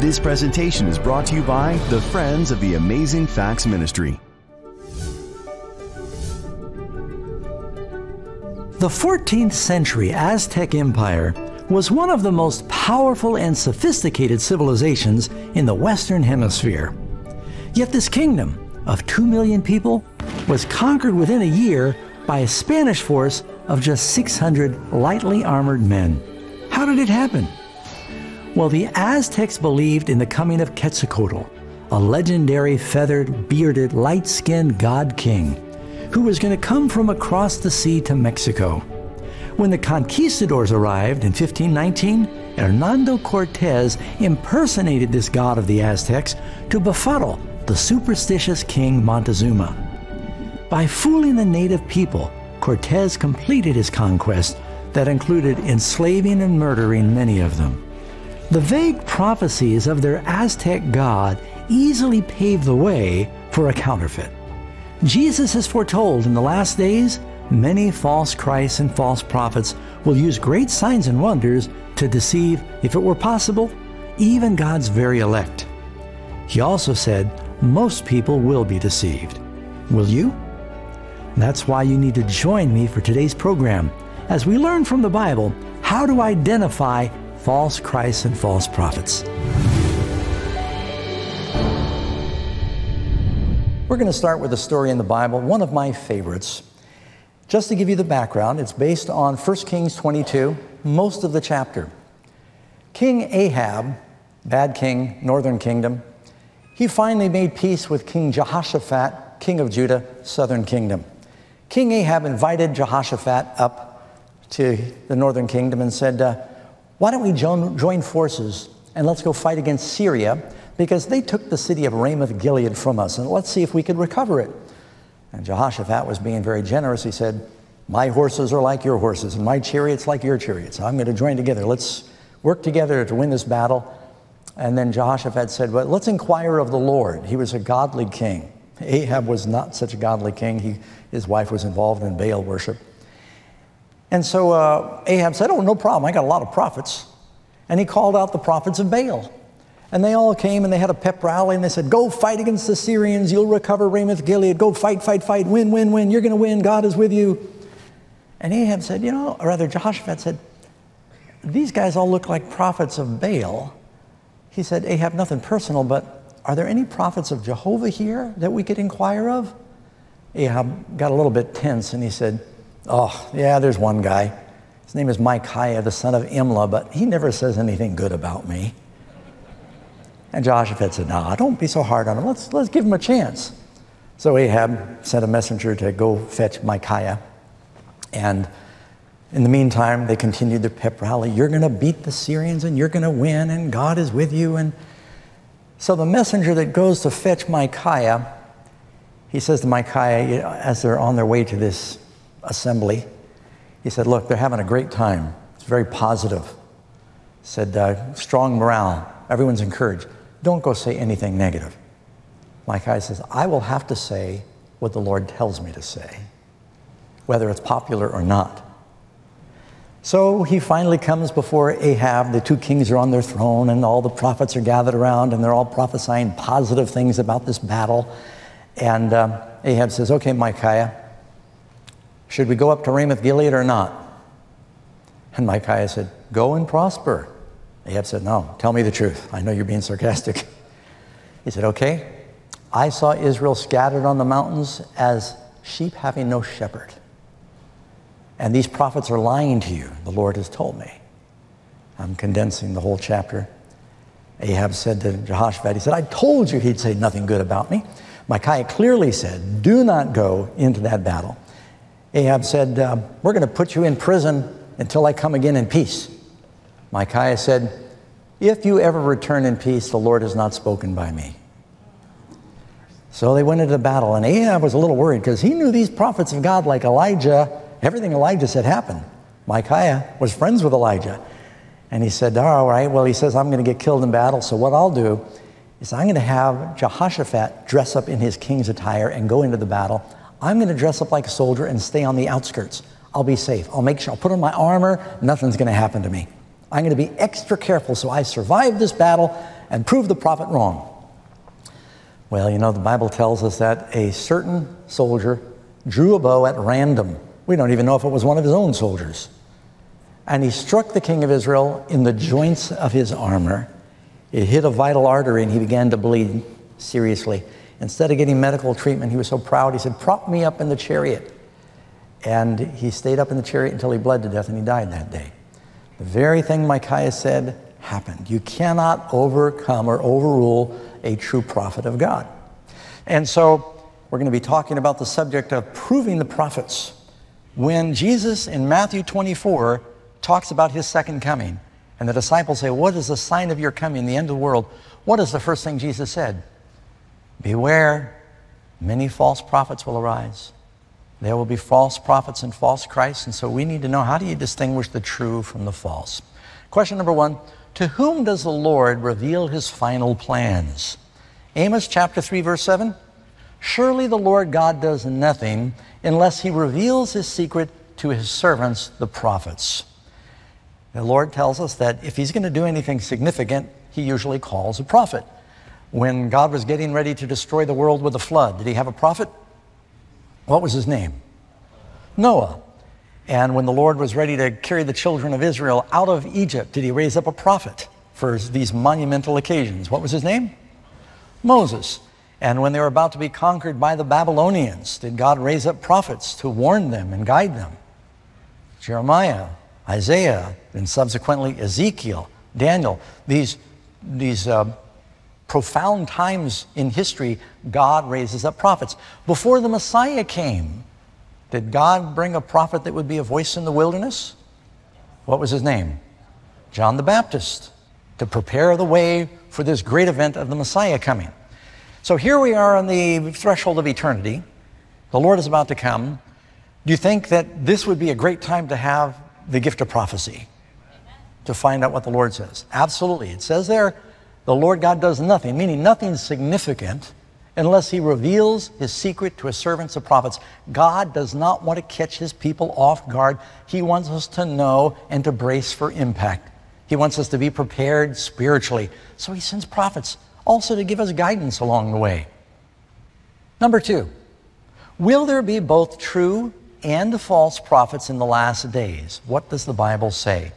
This presentation is brought to you by the Friends of the Amazing Facts Ministry. The 14th century Aztec Empire was one of the most powerful and sophisticated civilizations in the Western Hemisphere. Yet this kingdom of 2 million people was conquered within a year by a Spanish force of just 600 lightly armored men. How did it happen? Well, the Aztecs believed in the coming of Quetzalcoatl, a legendary feathered, bearded, light skinned god king who was going to come from across the sea to Mexico. When the conquistadors arrived in 1519, Hernando Cortez impersonated this god of the Aztecs to befuddle the superstitious king Montezuma. By fooling the native people, Cortez completed his conquest that included enslaving and murdering many of them. The vague prophecies of their Aztec god easily paved the way for a counterfeit. Jesus has foretold in the last days many false Christs and false prophets will use great signs and wonders to deceive, if it were possible, even God's very elect. He also said most people will be deceived. Will you? That's why you need to join me for today's program as we learn from the Bible how to identify false Christs and false prophets. We're going to start with a story in the Bible, one of my favorites. Just to give you the background, it's based on 1 Kings 22, most of the chapter. King Ahab, bad king, northern kingdom, he finally made peace with King Jehoshaphat, king of Judah, southern kingdom. King Ahab invited Jehoshaphat up to the northern kingdom and said, uh, Why don't we join forces and let's go fight against Syria because they took the city of Ramoth Gilead from us, and let's see if we could recover it. And Jehoshaphat was being very generous. He said, My horses are like your horses, and my chariots like your chariots. I'm going to join together. Let's work together to win this battle. And then Jehoshaphat said, Well, let's inquire of the Lord. He was a godly king. Ahab was not such a godly king. He, his wife was involved in Baal worship. And so uh, Ahab said, Oh, no problem. I got a lot of prophets. And he called out the prophets of Baal. And they all came and they had a pep rally and they said, Go fight against the Syrians. You'll recover Ramoth Gilead. Go fight, fight, fight. Win, win, win. You're going to win. God is with you. And Ahab said, You know, or rather, Jehoshaphat said, These guys all look like prophets of Baal. He said, Ahab, nothing personal, but are there any prophets of Jehovah here that we could inquire of? Ahab got a little bit tense and he said, Oh, yeah, there's one guy. His name is Micaiah, the son of Imlah, but he never says anything good about me. And Jehoshaphat said, Nah, don't be so hard on him. Let's, let's give him a chance. So Ahab sent a messenger to go fetch Micaiah. And in the meantime, they continued their pep rally. You're going to beat the Syrians and you're going to win, and God is with you. And so the messenger that goes to fetch Micaiah, he says to Micaiah, as they're on their way to this assembly, he said, Look, they're having a great time. It's very positive. He said, uh, Strong morale. Everyone's encouraged. Don't go say anything negative. Micaiah says, I will have to say what the Lord tells me to say, whether it's popular or not. So he finally comes before Ahab. The two kings are on their throne, and all the prophets are gathered around, and they're all prophesying positive things about this battle. And um, Ahab says, Okay, Micaiah, should we go up to Ramoth Gilead or not? And Micaiah said, Go and prosper. Ahab said, No, tell me the truth. I know you're being sarcastic. He said, Okay, I saw Israel scattered on the mountains as sheep having no shepherd. And these prophets are lying to you, the Lord has told me. I'm condensing the whole chapter. Ahab said to Jehoshaphat, he said, I told you he'd say nothing good about me. Micaiah clearly said, Do not go into that battle. Ahab said, uh, We're going to put you in prison until I come again in peace. Micaiah said, If you ever return in peace, the Lord has not spoken by me. So they went into battle, and Ahab was a little worried because he knew these prophets of God, like Elijah, everything Elijah said happened. Micaiah was friends with Elijah. And he said, All right, well, he says, I'm going to get killed in battle, so what I'll do is I'm going to have Jehoshaphat dress up in his king's attire and go into the battle. I'm going to dress up like a soldier and stay on the outskirts. I'll be safe. I'll make sure I'll put on my armor. Nothing's going to happen to me. I'm going to be extra careful so I survive this battle and prove the prophet wrong. Well, you know, the Bible tells us that a certain soldier drew a bow at random. We don't even know if it was one of his own soldiers. And he struck the king of Israel in the joints of his armor. It hit a vital artery and he began to bleed seriously. Instead of getting medical treatment, he was so proud, he said, Prop me up in the chariot. And he stayed up in the chariot until he bled to death and he died that day. The very thing Micaiah said happened. You cannot overcome or overrule a true prophet of God. And so we're going to be talking about the subject of proving the prophets. When Jesus in Matthew 24 talks about his second coming, and the disciples say, What is the sign of your coming, the end of the world? What is the first thing Jesus said? Beware, many false prophets will arise. There will be false prophets and false Christs, and so we need to know how do you distinguish the true from the false? Question number one To whom does the Lord reveal his final plans? Amos chapter 3, verse 7 Surely the Lord God does nothing unless he reveals his secret to his servants, the prophets. The Lord tells us that if he's going to do anything significant, he usually calls a prophet. When God was getting ready to destroy the world with a flood, did he have a prophet? What was his name? Noah. And when the Lord was ready to carry the children of Israel out of Egypt, did he raise up a prophet for these monumental occasions? What was his name? Moses. And when they were about to be conquered by the Babylonians, did God raise up prophets to warn them and guide them? Jeremiah, Isaiah, and subsequently Ezekiel, Daniel. These, these uh, profound times in history, God raises up prophets. Before the Messiah came, did God bring a prophet that would be a voice in the wilderness? What was his name? John the Baptist, to prepare the way for this great event of the Messiah coming. So here we are on the threshold of eternity. The Lord is about to come. Do you think that this would be a great time to have the gift of prophecy? To find out what the Lord says? Absolutely. It says there, the Lord God does nothing, meaning nothing significant, unless he reveals his secret to his servants, the prophets. God does not want to catch his people off guard. He wants us to know and to brace for impact. He wants us to be prepared spiritually. So he sends prophets also to give us guidance along the way. Number two, will there be both true and false prophets in the last days? What does the Bible say?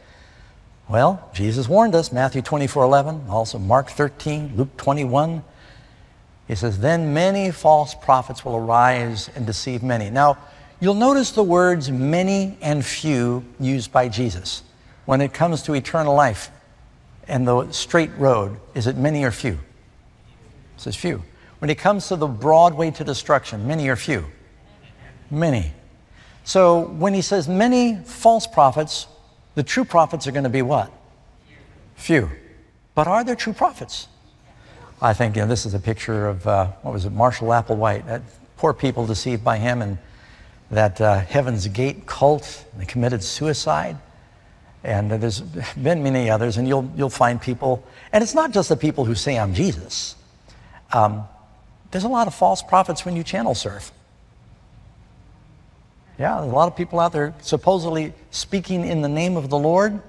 Well, Jesus warned us, Matthew 24, 11, also Mark 13, Luke 21. He says, Then many false prophets will arise and deceive many. Now, you'll notice the words many and few used by Jesus. When it comes to eternal life and the straight road, is it many or few? It says few. When it comes to the broad way to destruction, many or few? Many. So when he says many false prophets, the true prophets are going to be what? Few. But are there true prophets? I think you know, this is a picture of, uh, what was it, Marshall Applewhite. That poor people deceived by him and that uh, Heaven's Gate cult. They committed suicide. And uh, there's been many others, and you'll, you'll find people. And it's not just the people who say, I'm Jesus. Um, there's a lot of false prophets when you channel surf. Yeah, there's a lot of people out there supposedly speaking in the name of the Lord,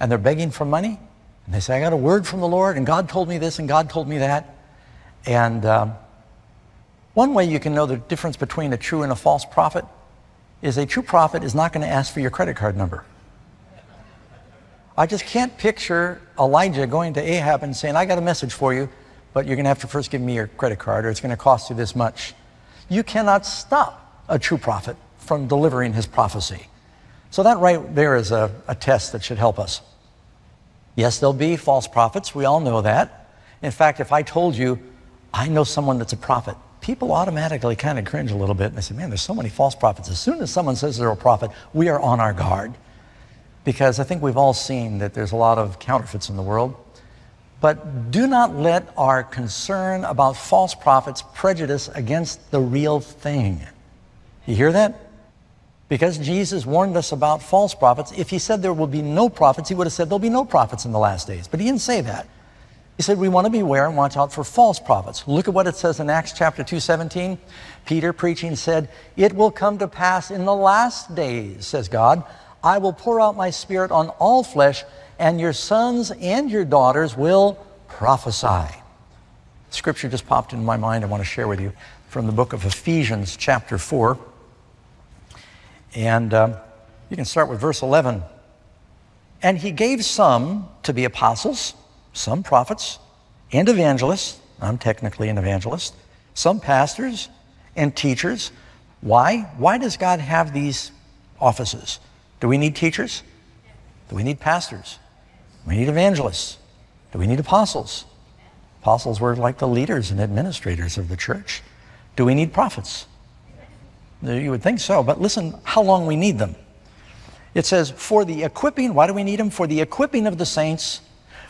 and they're begging for money. And they say, I got a word from the Lord, and God told me this, and God told me that. And um, one way you can know the difference between a true and a false prophet is a true prophet is not going to ask for your credit card number. I just can't picture Elijah going to Ahab and saying, I got a message for you, but you're going to have to first give me your credit card, or it's going to cost you this much. You cannot stop a true prophet from delivering his prophecy. So that right there is a, a test that should help us. Yes, there'll be false prophets. We all know that. In fact, if I told you, I know someone that's a prophet, people automatically kind of cringe a little bit and they say, man, there's so many false prophets. As soon as someone says they're a prophet, we are on our guard. Because I think we've all seen that there's a lot of counterfeits in the world. But do not let our concern about false prophets prejudice against the real thing. You hear that? Because Jesus warned us about false prophets. If he said there will be no prophets, he would have said there'll be no prophets in the last days. But he didn't say that. He said we want to beware and watch out for false prophets. Look at what it says in Acts chapter 2, 17. Peter preaching said, It will come to pass in the last days, says God, I will pour out my spirit on all flesh, and your sons and your daughters will prophesy. Scripture just popped into my mind I want to share with you from the book of Ephesians, chapter 4. And um, you can start with verse 11. And he gave some to be apostles, some prophets, and evangelists. I'm technically an evangelist. Some pastors and teachers. Why? Why does God have these offices? Do we need teachers? Do we need pastors? We need evangelists? Do we need apostles? Apostles were like the leaders and administrators of the church. Do we need prophets? You would think so, but listen how long we need them. It says, for the equipping, why do we need them? For the equipping of the saints,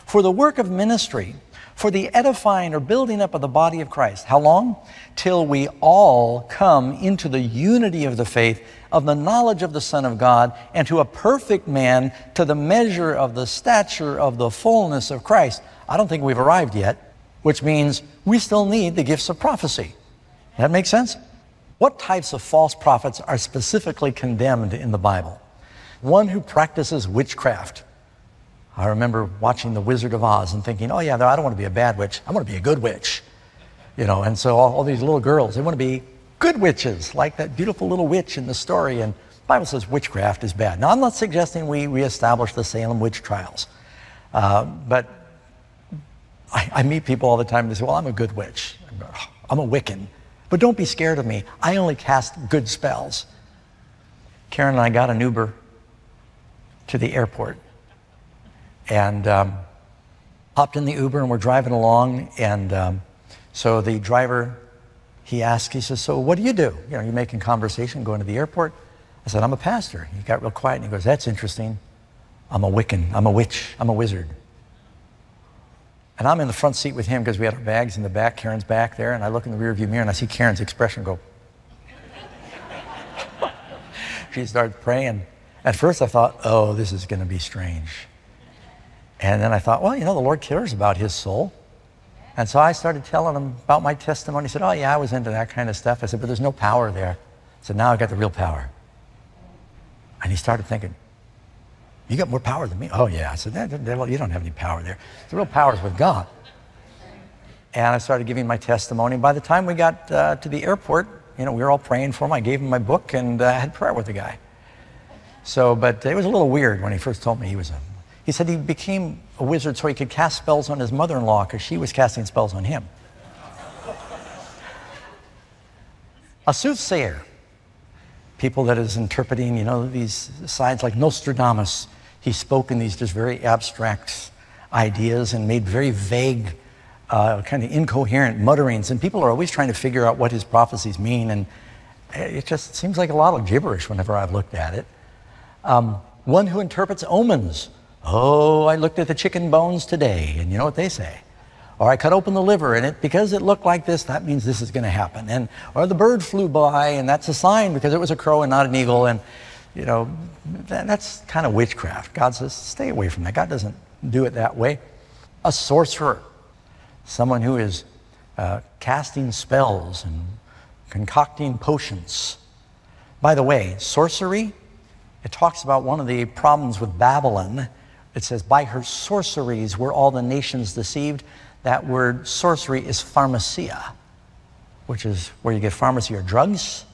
for the work of ministry, for the edifying or building up of the body of Christ. How long? Till we all come into the unity of the faith, of the knowledge of the Son of God, and to a perfect man, to the measure of the stature of the fullness of Christ. I don't think we've arrived yet, which means we still need the gifts of prophecy. That makes sense? What types of false prophets are specifically condemned in the Bible? One who practices witchcraft. I remember watching The Wizard of Oz and thinking, oh, yeah, I don't want to be a bad witch. I want to be a good witch. You know, and so all, all these little girls, they want to be good witches, like that beautiful little witch in the story. And the Bible says witchcraft is bad. Now, I'm not suggesting we reestablish the Salem witch trials. Uh, but I, I meet people all the time and they say, well, I'm a good witch. I'm a Wiccan. But don't be scared of me. I only cast good spells. Karen and I got an Uber to the airport and um, hopped in the Uber and we're driving along. And um, so the driver, he asked, he says, So what do you do? You know, you're making conversation going to the airport. I said, I'm a pastor. He got real quiet and he goes, That's interesting. I'm a Wiccan. I'm a witch. I'm a wizard. And I'm in the front seat with him because we had our bags in the back. Karen's back there. And I look in the rearview mirror and I see Karen's expression go. she started praying. At first I thought, oh, this is going to be strange. And then I thought, well, you know, the Lord cares about his soul. And so I started telling him about my testimony. He said, oh, yeah, I was into that kind of stuff. I said, but there's no power there. I said, now I've got the real power. And he started thinking, you got more power than me? Oh, yeah. I said, you don't have any power there. The real power is with God. And I started giving my testimony. By the time we got uh, to the airport, you know, we were all praying for him. I gave him my book and uh, had prayer with the guy. So, but it was a little weird when he first told me he was a. He said he became a wizard so he could cast spells on his mother in law because she was casting spells on him. a soothsayer, people that is interpreting, you know, these signs like Nostradamus he spoke in these just very abstract ideas and made very vague, uh, kind of incoherent mutterings. And people are always trying to figure out what his prophecies mean. And it just seems like a lot of gibberish whenever I've looked at it. Um, one who interprets omens. Oh, I looked at the chicken bones today, and you know what they say. Or I cut open the liver, and it because it looked like this, that means this is going to happen. And or the bird flew by, and that's a sign because it was a crow and not an eagle. And you know, that, that's kind of witchcraft. God says, stay away from that. God doesn't do it that way. A sorcerer, someone who is uh, casting spells and concocting potions. By the way, sorcery, it talks about one of the problems with Babylon. It says, by her sorceries were all the nations deceived. That word sorcery is pharmacia, which is where you get pharmacy or drugs.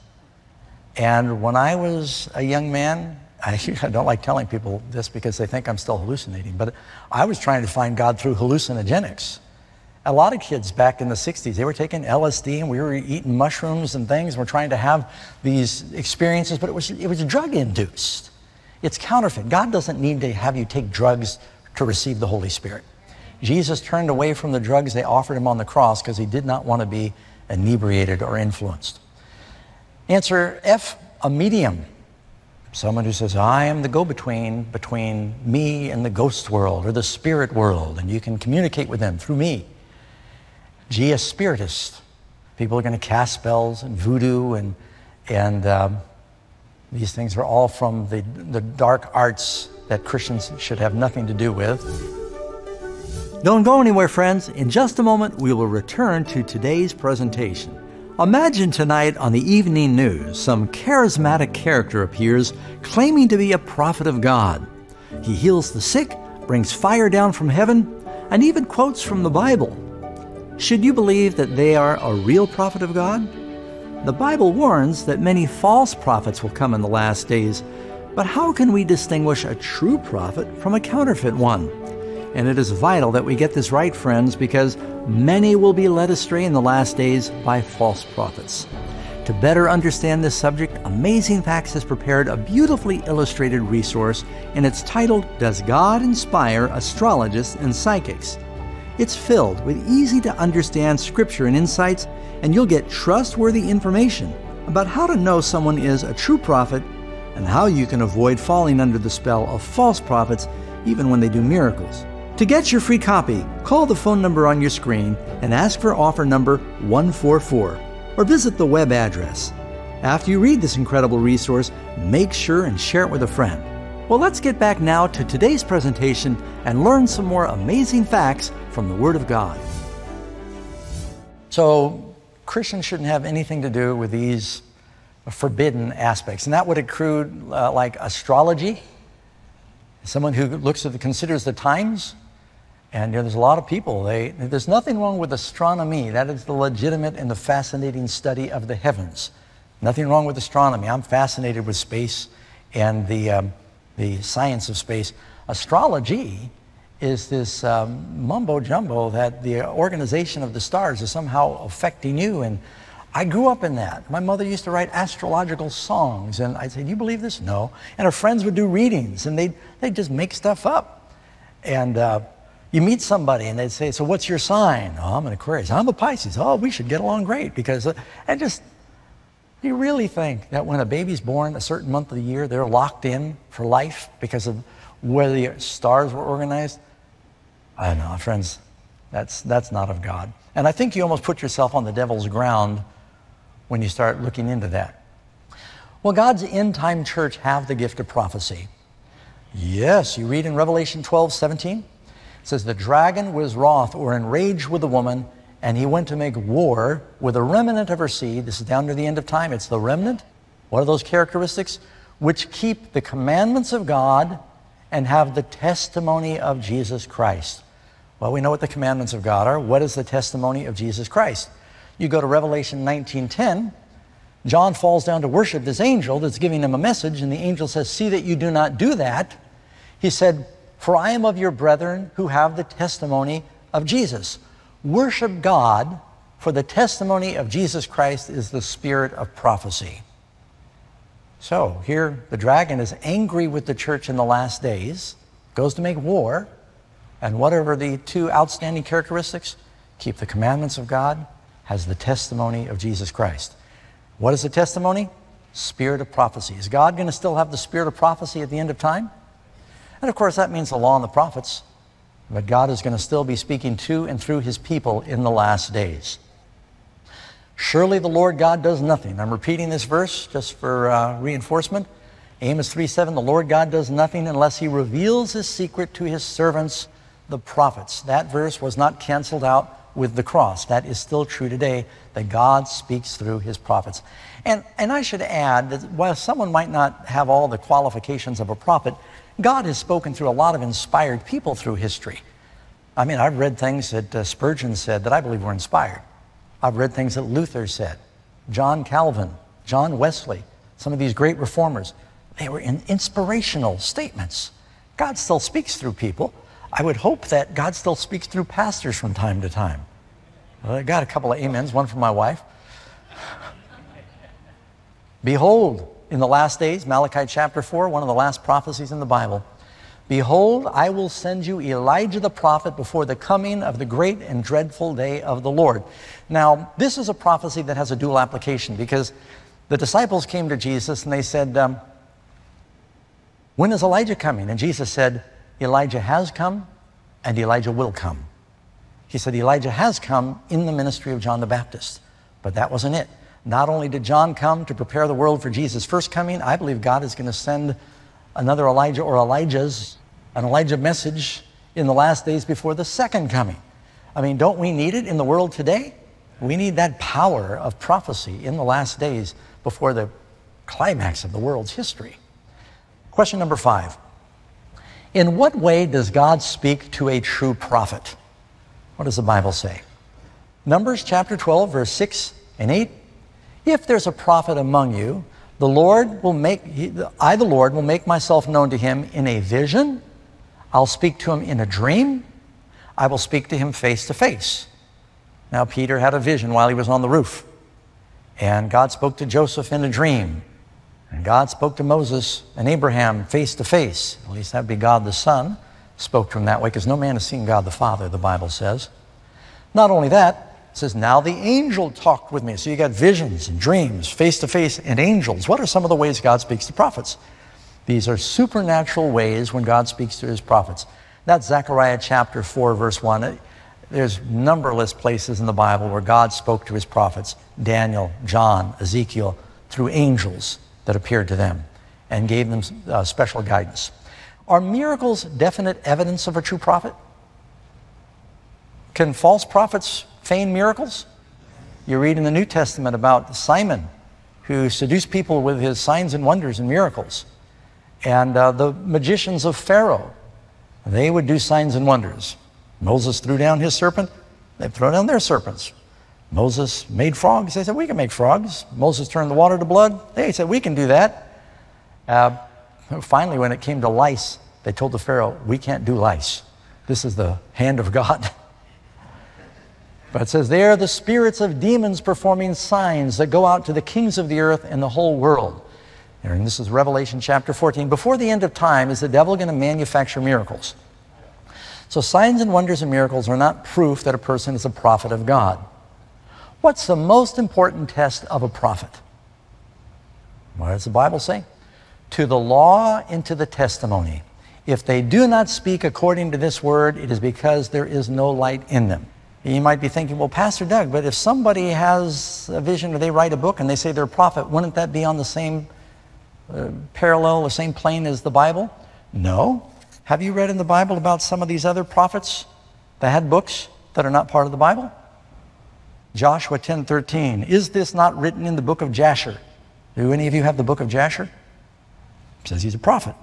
And when I was a young man, I, I, don't like telling people this because they think I'm still hallucinating, but I was trying to find God through hallucinogenics. A lot of kids back in the 60s, they were taking LSD and we were eating mushrooms and things. And We're trying to have these experiences, but it was, it was drug induced. It's counterfeit. God doesn't need to have you take drugs to receive the Holy Spirit. Jesus turned away from the drugs they offered him on the cross because he did not want to be inebriated or influenced. Answer F, a medium. Someone who says, I am the go between between me and the ghost world or the spirit world, and you can communicate with them through me. G, a spiritist. People are going to cast spells and voodoo, and, and um, these things are all from the, the dark arts that Christians should have nothing to do with. Don't go anywhere, friends. In just a moment, we will return to today's presentation. Imagine tonight on the evening news some charismatic character appears claiming to be a prophet of God. He heals the sick, brings fire down from heaven, and even quotes from the Bible. Should you believe that they are a real prophet of God? The Bible warns that many false prophets will come in the last days, but how can we distinguish a true prophet from a counterfeit one? And it is vital that we get this right, friends, because many will be led astray in the last days by false prophets. To better understand this subject, Amazing Facts has prepared a beautifully illustrated resource, and it's titled Does God Inspire Astrologists and Psychics? It's filled with easy to understand scripture and insights, and you'll get trustworthy information about how to know someone is a true prophet and how you can avoid falling under the spell of false prophets even when they do miracles. To get your free copy, call the phone number on your screen and ask for offer number 144 or visit the web address. After you read this incredible resource, make sure and share it with a friend. Well, let's get back now to today's presentation and learn some more amazing facts from the Word of God. So, Christians shouldn't have anything to do with these forbidden aspects, and that would include uh, like astrology. Someone who looks at the, considers the times, and you know, there's a lot of people, they, there's nothing wrong with astronomy. That is the legitimate and the fascinating study of the heavens. Nothing wrong with astronomy. I'm fascinated with space and the, um, the science of space. Astrology is this um, mumbo jumbo that the organization of the stars is somehow affecting you. And I grew up in that. My mother used to write astrological songs, and I'd say, Do you believe this? No. And her friends would do readings, and they'd, they'd just make stuff up. And uh, you meet somebody and they'd say, So what's your sign? Oh, I'm an Aquarius. I'm a Pisces. Oh, we should get along great because, and just, you really think that when a baby's born a certain month of the year, they're locked in for life because of where the stars were organized? I don't know, friends, that's, that's not of God. And I think you almost put yourself on the devil's ground when you start looking into that. Will God's end time church have the gift of prophecy? Yes, you read in Revelation 12, 17. Says, The dragon was wroth or enraged with the woman, and he went to make war with a remnant of her seed. This is down to the end of time. It's the remnant. What are those characteristics? Which keep the commandments of God and have the testimony of Jesus Christ. Well, we know what the commandments of God are. What is the testimony of Jesus Christ? You go to Revelation 19:10. John falls down to worship this angel that's giving him a message, and the angel says, See that you do not do that. He said, for I am of your brethren who have the testimony of Jesus. Worship God, for the testimony of Jesus Christ is the spirit of prophecy. So here the dragon is angry with the church in the last days, goes to make war, and whatever the two outstanding characteristics, keep the commandments of God, has the testimony of Jesus Christ. What is the testimony? Spirit of prophecy. Is God going to still have the spirit of prophecy at the end of time? And of course, that means the law and the prophets. But God is going to still be speaking to and through his people in the last days. Surely the Lord God does nothing. I'm repeating this verse just for uh, reinforcement. Amos 3:7, the Lord God does nothing unless he reveals his secret to his servants, the prophets. That verse was not canceled out with the cross. That is still true today, that God speaks through his prophets. And, and I should add that while someone might not have all the qualifications of a prophet, God has spoken through a lot of inspired people through history. I mean, I've read things that uh, Spurgeon said that I believe were inspired. I've read things that Luther said, John Calvin, John Wesley, some of these great reformers. They were in inspirational statements. God still speaks through people. I would hope that God still speaks through pastors from time to time. Well, I got a couple of amens, one from my wife. Behold, in the last days, Malachi chapter 4, one of the last prophecies in the Bible. Behold, I will send you Elijah the prophet before the coming of the great and dreadful day of the Lord. Now, this is a prophecy that has a dual application because the disciples came to Jesus and they said, um, When is Elijah coming? And Jesus said, Elijah has come and Elijah will come. He said, Elijah has come in the ministry of John the Baptist, but that wasn't it. Not only did John come to prepare the world for Jesus' first coming, I believe God is going to send another Elijah or Elijah's, an Elijah message in the last days before the second coming. I mean, don't we need it in the world today? We need that power of prophecy in the last days before the climax of the world's history. Question number five. In what way does God speak to a true prophet? What does the Bible say? Numbers chapter 12, verse 6 and 8. If there's a prophet among you, the Lord will make, I, the Lord, will make myself known to him in a vision. I'll speak to him in a dream. I will speak to him face to face. Now, Peter had a vision while he was on the roof. And God spoke to Joseph in a dream. And God spoke to Moses and Abraham face to face. At least that'd be God the Son spoke to him that way because no man has seen God the Father, the Bible says. Not only that, it says, now the angel talked with me. So you got visions and dreams, face to face, and angels. What are some of the ways God speaks to prophets? These are supernatural ways when God speaks to his prophets. That's Zechariah chapter 4, verse 1. There's numberless places in the Bible where God spoke to his prophets Daniel, John, Ezekiel, through angels that appeared to them and gave them uh, special guidance. Are miracles definite evidence of a true prophet? Can false prophets feign miracles? You read in the New Testament about Simon, who seduced people with his signs and wonders and miracles. And uh, the magicians of Pharaoh, they would do signs and wonders. Moses threw down his serpent, they throw down their serpents. Moses made frogs. They said, We can make frogs. Moses turned the water to blood. They said, We can do that. Uh, finally, when it came to lice, they told the Pharaoh, We can't do lice. This is the hand of God. but it says, They are the spirits of demons performing signs that go out to the kings of the earth and the whole world. And this is Revelation chapter 14. Before the end of time, is the devil going to manufacture miracles? So signs and wonders and miracles are not proof that a person is a prophet of God. What's the most important test of a prophet? What does the Bible say? To the law and to the testimony. If they do not speak according to this word, it is because there is no light in them. You might be thinking, well, Pastor Doug, but if somebody has a vision or they write a book and they say they're a prophet, wouldn't that be on the same uh, parallel, the same plane as the Bible? No. Have you read in the Bible about some of these other prophets that had books that are not part of the Bible? Joshua 10:13. Is this not written in the book of Jasher? Do any of you have the book of Jasher? It says he's a prophet.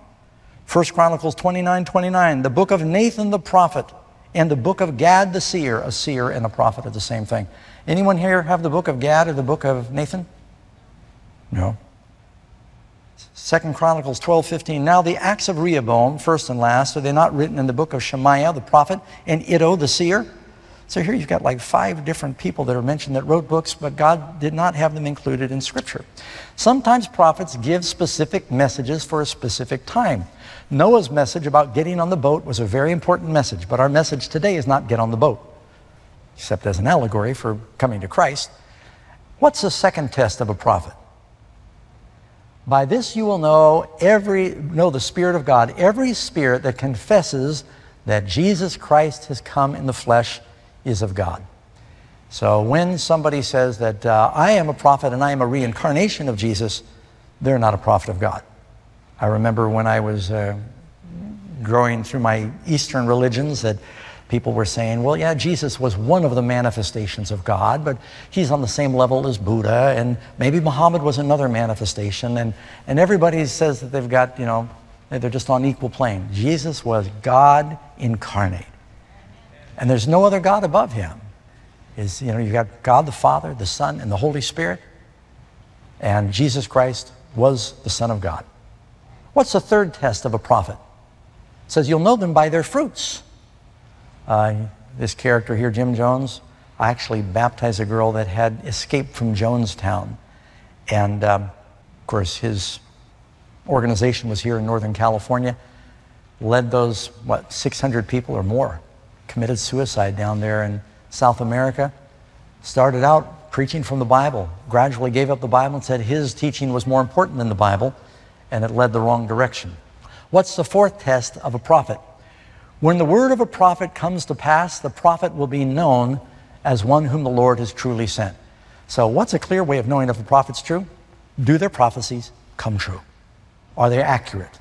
1 Chronicles 29, 29, the book of Nathan the prophet, and the book of Gad the seer. A seer and a prophet are the same thing. Anyone here have the book of Gad or the book of Nathan? No. Second Chronicles 12, 15. Now the acts of Rehoboam, first and last, are they not written in the book of Shemaiah, the prophet, and Iddo, the seer? So here you've got like five different people that are mentioned that wrote books, but God did not have them included in Scripture. Sometimes prophets give specific messages for a specific time. Noah's message about getting on the boat was a very important message, but our message today is not get on the boat, except as an allegory for coming to Christ. What's the second test of a prophet? By this you will know every know the Spirit of God. Every spirit that confesses that Jesus Christ has come in the flesh is of God. So when somebody says that uh, I am a prophet and I am a reincarnation of Jesus, they're not a prophet of God. I remember when I was uh, growing through my Eastern religions that people were saying, well, yeah, Jesus was one of the manifestations of God, but he's on the same level as Buddha, and maybe Muhammad was another manifestation, and, and everybody says that they've got, you know, they're just on equal plane. Jesus was God incarnate. And there's no other God above him. Is, you know, you've got God the Father, the Son, and the Holy Spirit. And Jesus Christ was the Son of God. What's the third test of a prophet? It says you'll know them by their fruits. Uh, this character here, Jim Jones, I actually baptized a girl that had escaped from Jonestown. And um, of course, his organization was here in Northern California, led those, what, 600 people or more, committed suicide down there in South America. Started out preaching from the Bible, gradually gave up the Bible and said his teaching was more important than the Bible, and it led the wrong direction. What's the fourth test of a prophet? When the word of a prophet comes to pass, the prophet will be known as one whom the Lord has truly sent. So, what's a clear way of knowing if a prophet's true? Do their prophecies come true? Are they accurate?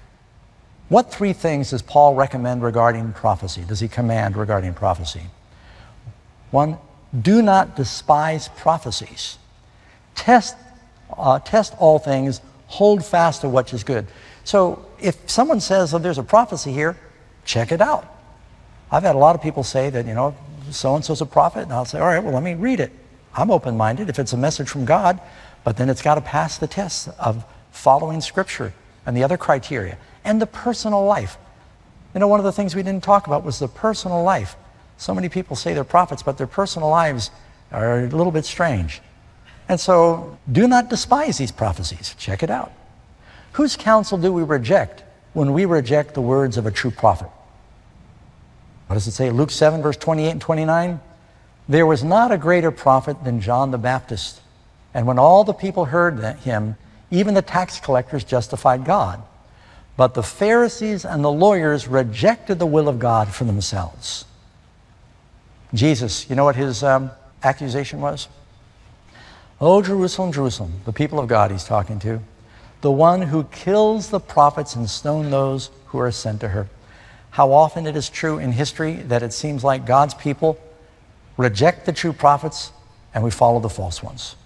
What three things does Paul recommend regarding prophecy? Does he command regarding prophecy? One, do not despise prophecies. Test, uh, test all things, hold fast to what is good. So, if someone says, oh, there's a prophecy here, check it out. I've had a lot of people say that, you know, so and so's a prophet, and I'll say, all right, well, let me read it. I'm open minded if it's a message from God, but then it's got to pass the test of following Scripture and the other criteria and the personal life. You know, one of the things we didn't talk about was the personal life. So many people say they're prophets, but their personal lives are a little bit strange. And so do not despise these prophecies. Check it out. Whose counsel do we reject when we reject the words of a true prophet? What does it say? Luke 7, verse 28 and 29. There was not a greater prophet than John the Baptist. And when all the people heard him, even the tax collectors justified God. But the Pharisees and the lawyers rejected the will of God for themselves. Jesus, you know what his um, accusation was? Oh, Jerusalem, Jerusalem, the people of God he's talking to, the one who kills the prophets and stone those who are sent to her. How often it is true in history that it seems like God's people reject the true prophets and we follow the false ones.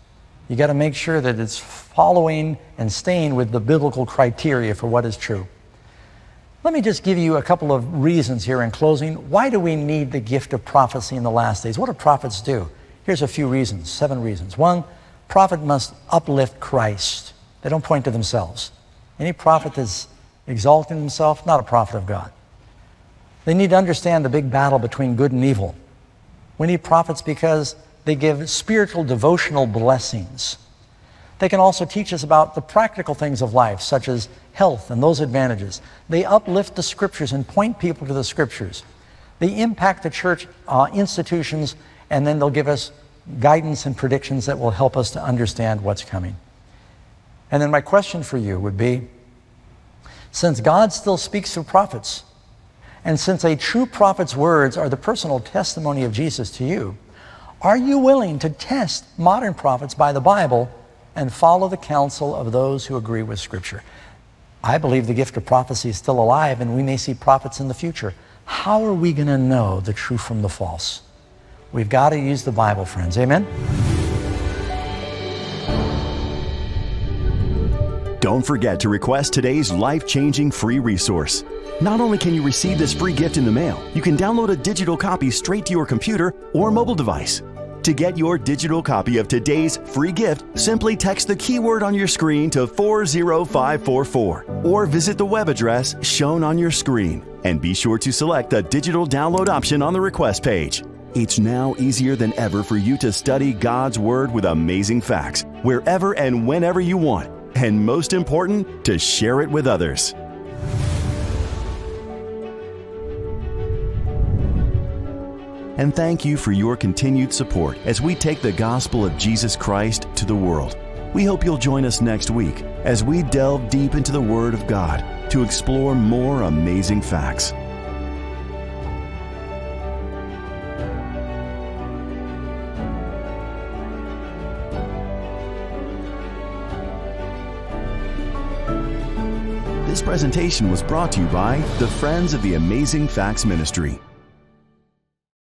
You got to make sure that it's following and staying with the biblical criteria for what is true. Let me just give you a couple of reasons here in closing. Why do we need the gift of prophecy in the last days? What do prophets do? Here's a few reasons, seven reasons. One, prophet must uplift Christ. They don't point to themselves. Any prophet that's exalting himself, not a prophet of God. They need to understand the big battle between good and evil. We need prophets because they give spiritual devotional blessings. They can also teach us about the practical things of life, such as health and those advantages. They uplift the scriptures and point people to the scriptures. They impact the church uh, institutions, and then they'll give us guidance and predictions that will help us to understand what's coming. And then my question for you would be since God still speaks through prophets, and since a true prophet's words are the personal testimony of Jesus to you, are you willing to test modern prophets by the Bible and follow the counsel of those who agree with Scripture. I believe the gift of prophecy is still alive and we may see prophets in the future. How are we going to know the true from the false? We've got to use the Bible, friends. Amen? Don't forget to request today's life changing free resource. Not only can you receive this free gift in the mail, you can download a digital copy straight to your computer or mobile device. To get your digital copy of today's free gift, simply text the keyword on your screen to 40544 or visit the web address shown on your screen. And be sure to select the digital download option on the request page. It's now easier than ever for you to study God's Word with amazing facts wherever and whenever you want. And most important, to share it with others. and thank you for your continued support as we take the gospel of Jesus Christ to the world. We hope you'll join us next week as we delve deep into the Word of God to explore more amazing facts. Presentation was brought to you by the Friends of the Amazing Facts Ministry.